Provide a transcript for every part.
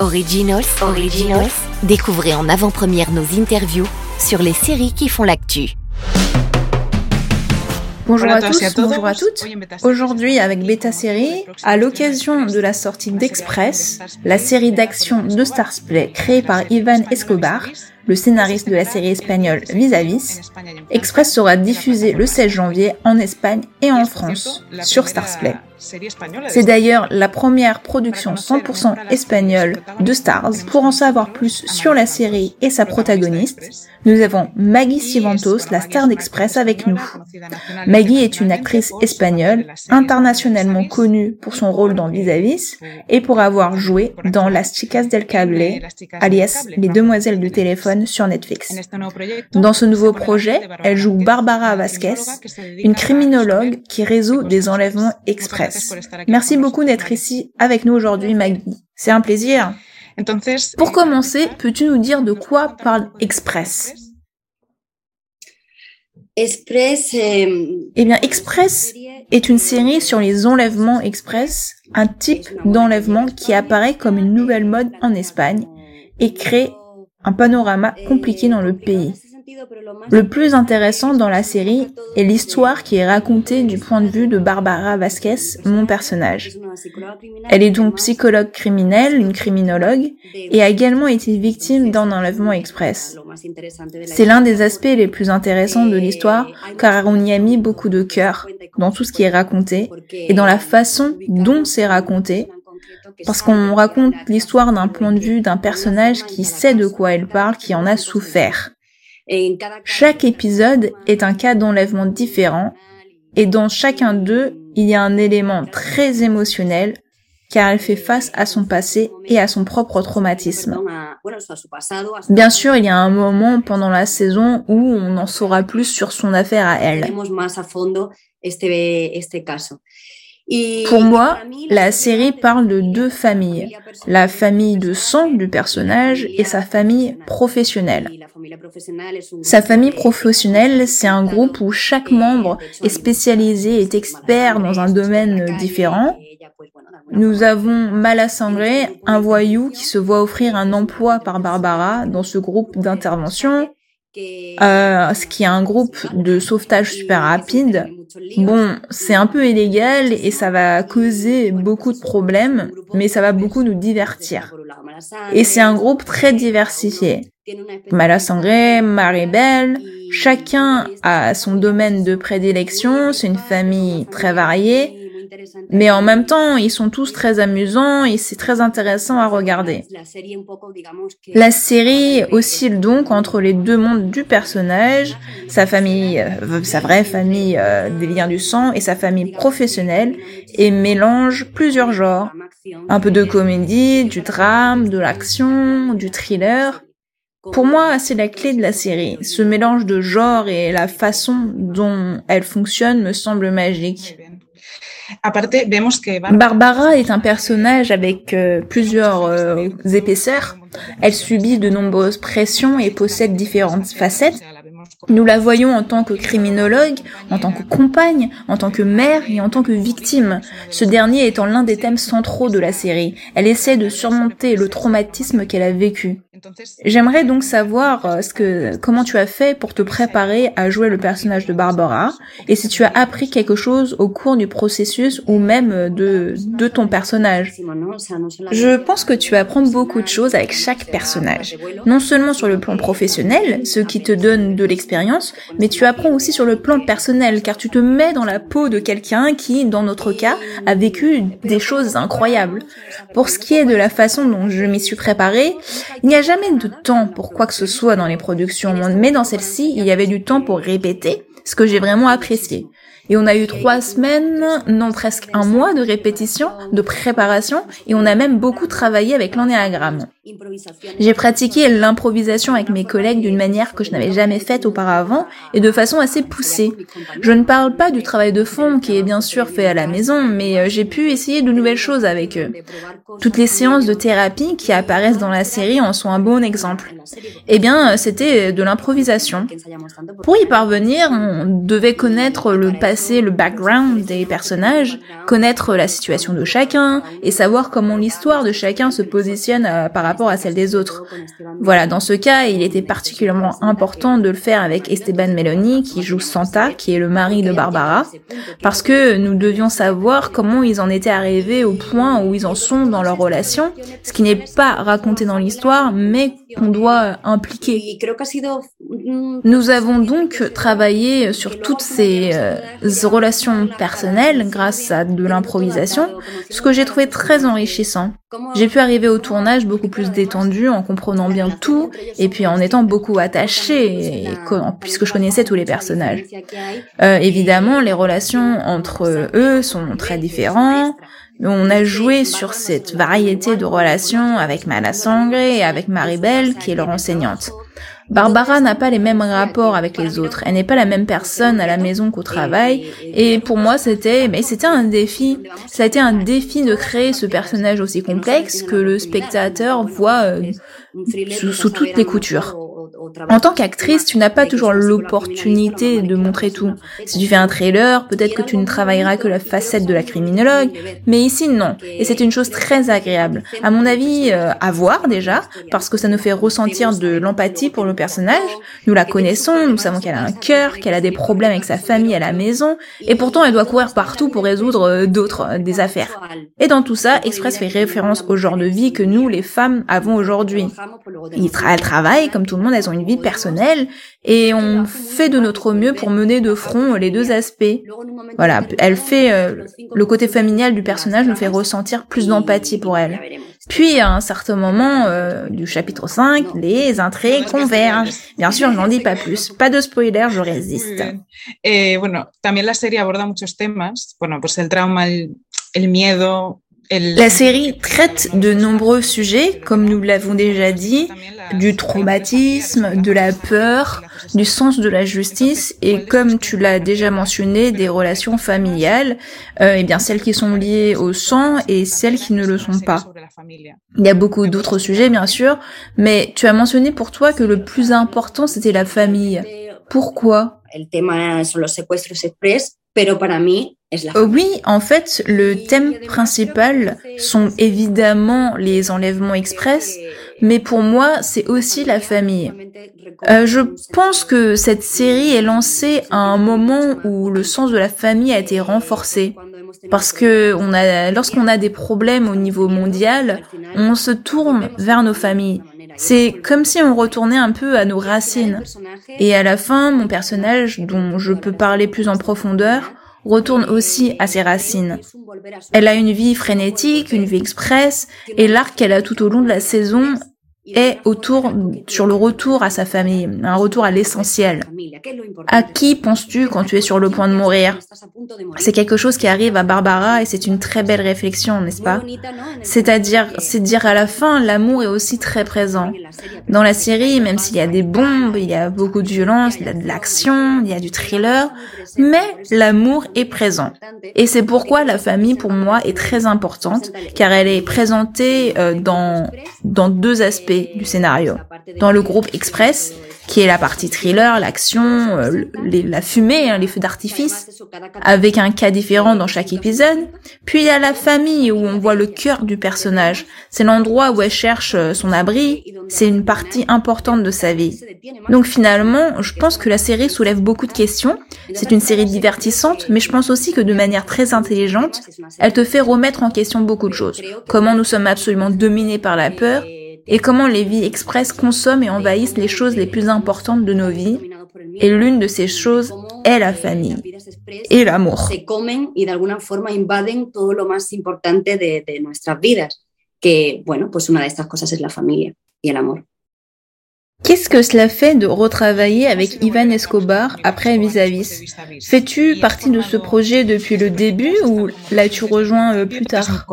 Originals, Originals. Découvrez en avant-première nos interviews sur les séries qui font l'actu. Bonjour à tous, bonjour à toutes. Aujourd'hui, avec Beta Série, à l'occasion de la sortie d'Express, la série d'action de Starsplay créée par Ivan Escobar, le scénariste de la série espagnole Vis à Vis, Express sera diffusé le 16 janvier en Espagne et en France sur Starsplay. C'est d'ailleurs la première production 100% espagnole de Stars. Pour en savoir plus sur la série et sa protagoniste, nous avons Maggie Sivantos, la star d'Express, avec nous. Maggie est une actrice espagnole, internationalement connue pour son rôle dans Vis à Vis et pour avoir joué dans Las Chicas del Cable, alias Les Demoiselles du téléphone sur Netflix. Dans ce nouveau projet, elle joue Barbara Vasquez, une criminologue qui résout des enlèvements express. Merci beaucoup d'être ici avec nous aujourd'hui, Maggie. C'est un plaisir. Pour commencer, peux-tu nous dire de quoi parle Express? Express? Eh bien, Express est une série sur les enlèvements express, un type d'enlèvement qui apparaît comme une nouvelle mode en Espagne et crée un panorama compliqué dans le pays. Le plus intéressant dans la série est l'histoire qui est racontée du point de vue de Barbara Vasquez, mon personnage. Elle est donc psychologue criminelle, une criminologue, et a également été victime d'un enlèvement express. C'est l'un des aspects les plus intéressants de l'histoire car on y a mis beaucoup de cœur dans tout ce qui est raconté et dans la façon dont c'est raconté parce qu'on raconte l'histoire d'un point de vue d'un personnage qui sait de quoi elle parle, qui en a souffert. Chaque épisode est un cas d'enlèvement différent et dans chacun d'eux, il y a un élément très émotionnel car elle fait face à son passé et à son propre traumatisme. Bien sûr, il y a un moment pendant la saison où on en saura plus sur son affaire à elle. Pour moi, la série parle de deux familles, la famille de sang du personnage et sa famille professionnelle. Sa famille professionnelle, c'est un groupe où chaque membre est spécialisé, est expert dans un domaine différent. Nous avons Malasangré, un voyou qui se voit offrir un emploi par Barbara dans ce groupe d'intervention, euh, ce qui est un groupe de sauvetage super rapide Bon, c'est un peu illégal et ça va causer beaucoup de problèmes, mais ça va beaucoup nous divertir. Et c'est un groupe très diversifié. Mala Sangré, Maribel, chacun a son domaine de prédilection, c'est une famille très variée, mais en même temps, ils sont tous très amusants et c'est très intéressant à regarder. La série oscille donc entre les deux mondes du personnage, sa famille, euh, sa vraie famille euh, des liens du sang et sa famille professionnelle et mélange plusieurs genres. Un peu de comédie, du drame, de l'action, du thriller. Pour moi, c'est la clé de la série. Ce mélange de genres et la façon dont elle fonctionne me semble magique. Barbara est un personnage avec euh, plusieurs euh, épaisseurs. Elle subit de nombreuses pressions et possède différentes facettes. Nous la voyons en tant que criminologue, en tant que compagne, en tant que mère et en tant que victime, ce dernier étant l'un des thèmes centraux de la série. Elle essaie de surmonter le traumatisme qu'elle a vécu. J'aimerais donc savoir euh, ce que, comment tu as fait pour te préparer à jouer le personnage de Barbara et si tu as appris quelque chose au cours du processus ou même euh, de, de ton personnage. Je pense que tu apprends beaucoup de choses avec chaque personnage. Non seulement sur le plan professionnel, ce qui te donne de l'expérience, mais tu apprends aussi sur le plan personnel car tu te mets dans la peau de quelqu'un qui, dans notre cas, a vécu des choses incroyables. Pour ce qui est de la façon dont je m'y suis préparée, il n'y a jamais de temps pour quoi que ce soit dans les productions, mais dans celle-ci, il y avait du temps pour répéter, ce que j'ai vraiment apprécié. Et on a eu trois semaines, non presque un mois de répétition, de préparation, et on a même beaucoup travaillé avec l'ennéagramme. J'ai pratiqué l'improvisation avec mes collègues d'une manière que je n'avais jamais faite auparavant et de façon assez poussée. Je ne parle pas du travail de fond qui est bien sûr fait à la maison, mais euh, j'ai pu essayer de nouvelles choses avec eux. Toutes les séances de thérapie qui apparaissent dans la série en sont un bon exemple. Eh bien, euh, c'était de l'improvisation. Pour y parvenir, on devait connaître le passé le background des personnages, connaître la situation de chacun et savoir comment l'histoire de chacun se positionne euh, par rapport à celle des autres. Voilà, dans ce cas, il était particulièrement important de le faire avec Esteban Meloni qui joue Santa, qui est le mari de Barbara, parce que nous devions savoir comment ils en étaient arrivés au point où ils en sont dans leur relation, ce qui n'est pas raconté dans l'histoire, mais qu'on doit impliquer. Nous avons donc travaillé sur toutes ces euh, relations personnelles grâce à de l'improvisation, ce que j'ai trouvé très enrichissant. J'ai pu arriver au tournage beaucoup plus détendu en comprenant bien tout et puis en étant beaucoup attaché puisque je connaissais tous les personnages. Euh, évidemment, les relations entre eux sont très différentes. On a joué sur cette variété de relations avec Malasangre et avec Maribel, qui est leur enseignante. Barbara n'a pas les mêmes rapports avec les autres. Elle n'est pas la même personne à la maison qu'au travail. Et pour moi, c'était, mais c'était un défi. Ça a été un défi de créer ce personnage aussi complexe que le spectateur voit euh, sous toutes les coutures. En tant qu'actrice, tu n'as pas toujours l'opportunité de montrer tout. Si tu fais un trailer, peut-être que tu ne travailleras que la facette de la criminologue, mais ici non. Et c'est une chose très agréable. À mon avis, euh, à voir déjà, parce que ça nous fait ressentir de l'empathie pour le personnage. Nous la connaissons, nous savons qu'elle a un cœur, qu'elle a des problèmes avec sa famille à la maison, et pourtant elle doit courir partout pour résoudre euh, d'autres, euh, des affaires. Et dans tout ça, Express fait référence au genre de vie que nous, les femmes, avons aujourd'hui. Elle travaille, comme tout le monde, elles ont une vie personnelle et on fait de notre mieux pour mener de front les deux aspects. Voilà, elle fait euh, le côté familial du personnage nous fait ressentir plus d'empathie pour elle. Puis à un certain moment euh, du chapitre 5, les intrigues convergent. Bien sûr, je n'en dis pas plus. Pas de spoiler, je résiste. Eh, bueno, también la serie aborda muchos temas. Bueno, pues el trauma, el, el miedo, la série traite de nombreux sujets, comme nous l'avons déjà dit, du traumatisme, de la peur, du sens de la justice et comme tu l'as déjà mentionné, des relations familiales, euh, et eh bien celles qui sont liées au sang et celles qui ne le sont pas. Il y a beaucoup d'autres sujets bien sûr, mais tu as mentionné pour toi que le plus important c'était la famille. Pourquoi? Oui, en fait, le thème principal sont évidemment les enlèvements express, mais pour moi, c'est aussi la famille. Euh, je pense que cette série est lancée à un moment où le sens de la famille a été renforcé. Parce que on a, lorsqu'on a des problèmes au niveau mondial, on se tourne vers nos familles. C'est comme si on retournait un peu à nos racines. Et à la fin, mon personnage, dont je peux parler plus en profondeur, retourne aussi à ses racines. Elle a une vie frénétique, une vie express, et l'arc qu'elle a tout au long de la saison est autour sur le retour à sa famille, un retour à l'essentiel. À qui penses-tu quand tu es sur le point de mourir? C'est quelque chose qui arrive à Barbara et c'est une très belle réflexion, n'est-ce pas? C'est-à-dire, c'est dire à la fin, l'amour est aussi très présent. Dans la série, même s'il y a des bombes, il y a beaucoup de violence, il y a de l'action, il y a du thriller, mais l'amour est présent. Et c'est pourquoi la famille, pour moi, est très importante, car elle est présentée euh, dans, dans deux aspects du scénario. Dans le groupe Express, qui est la partie thriller, l'action, euh, la fumée, hein, les feux d'artifice, avec un cas différent dans chaque épisode. Puis il y a la famille où on voit le cœur du personnage. C'est l'endroit où elle cherche euh, son abri. C'est une partie importante de sa vie. Donc finalement, je pense que la série soulève beaucoup de questions. C'est une série divertissante, mais je pense aussi que de manière très intelligente, elle te fait remettre en question beaucoup de choses. Comment nous sommes absolument dominés par la peur, et comment les vies express consomment et envahissent les choses les plus importantes de nos vies. Et l'une de ces choses est la famille et l'amour. Qu'est-ce que cela fait de retravailler avec Ivan Escobar après Vis-à-Vis Fais-tu partie de ce projet depuis le début ou l'as-tu rejoint euh, plus tard?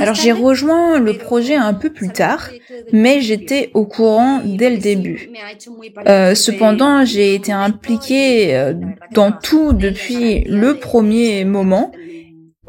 Alors j'ai rejoint le projet un peu plus tard, mais j'étais au courant dès le début. Euh, cependant, j'ai été impliquée euh, dans tout depuis le premier moment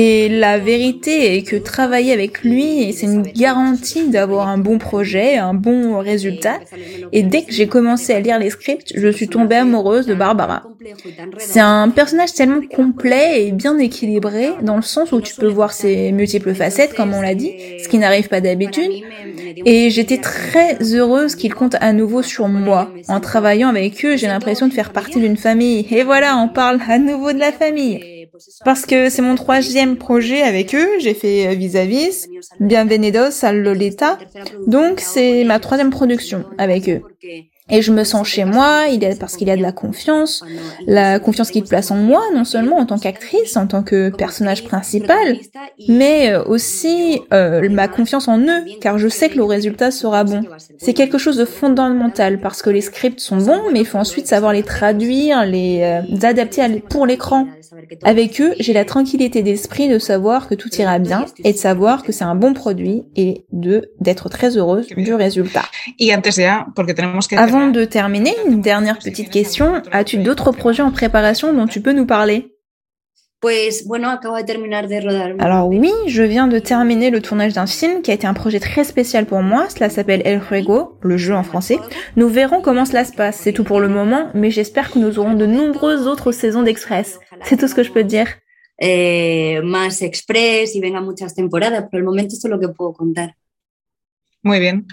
Et la vérité est que travailler avec lui, c'est une garantie d'avoir un bon projet, un bon résultat. Et dès que j'ai commencé à lire les scripts, je suis tombée amoureuse de Barbara. C'est un personnage tellement complet et bien équilibré, dans le sens où tu peux voir ses multiples facettes, comme on l'a dit, ce qui n'arrive pas d'habitude. Et j'étais très heureuse qu'il compte à nouveau sur moi. En travaillant avec eux, j'ai l'impression de faire partie d'une famille. Et voilà, on parle à nouveau de la famille. Parce que c'est mon troisième projet avec eux, j'ai fait Vis-à-vis, Bienvenidos a Lolita, donc c'est ma troisième production avec eux. Et je me sens chez moi, il est parce qu'il y a de la confiance, la confiance qu'il place en moi, non seulement en tant qu'actrice, en tant que personnage principal, mais aussi euh, ma confiance en eux, car je sais que le résultat sera bon. C'est quelque chose de fondamental, parce que les scripts sont bons, mais il faut ensuite savoir les traduire, les euh, adapter pour l'écran. Avec eux, j'ai la tranquillité d'esprit de savoir que tout ira bien et de savoir que c'est un bon produit et de d'être très heureuse du résultat. Avant de terminer, une dernière petite question. As-tu d'autres projets en préparation dont tu peux nous parler? Alors oui, je viens de terminer le tournage d'un film qui a été un projet très spécial pour moi. Cela s'appelle El Juego, le jeu en français. Nous verrons comment cela se passe. C'est tout pour le moment, mais j'espère que nous aurons de nombreuses autres saisons d'Express. C'est tout ce que je peux dire. Eh, más Express y venga muchas temporadas. Por el momento esto es lo que puedo contar. Muy bien.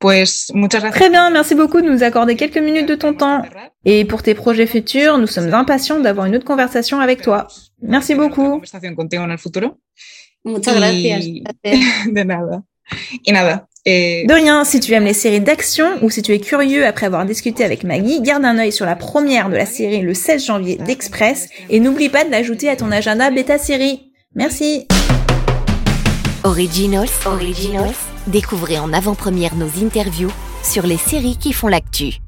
Pues muchas gracias. Très bien, merci beaucoup de nous accorder quelques minutes de ton temps. Et pour tes projets futurs, nous sommes impatients d'avoir une autre conversation avec toi. Merci beaucoup. Muchas gracias. De nada. Nada. Eh... De rien, si tu aimes les séries d'action ou si tu es curieux après avoir discuté avec Maggie, garde un œil sur la première de la série le 16 janvier d'Express et n'oublie pas de l'ajouter à ton agenda bêta série. Merci. Originals, Originals. Découvrez en avant-première nos interviews sur les séries qui font l'actu.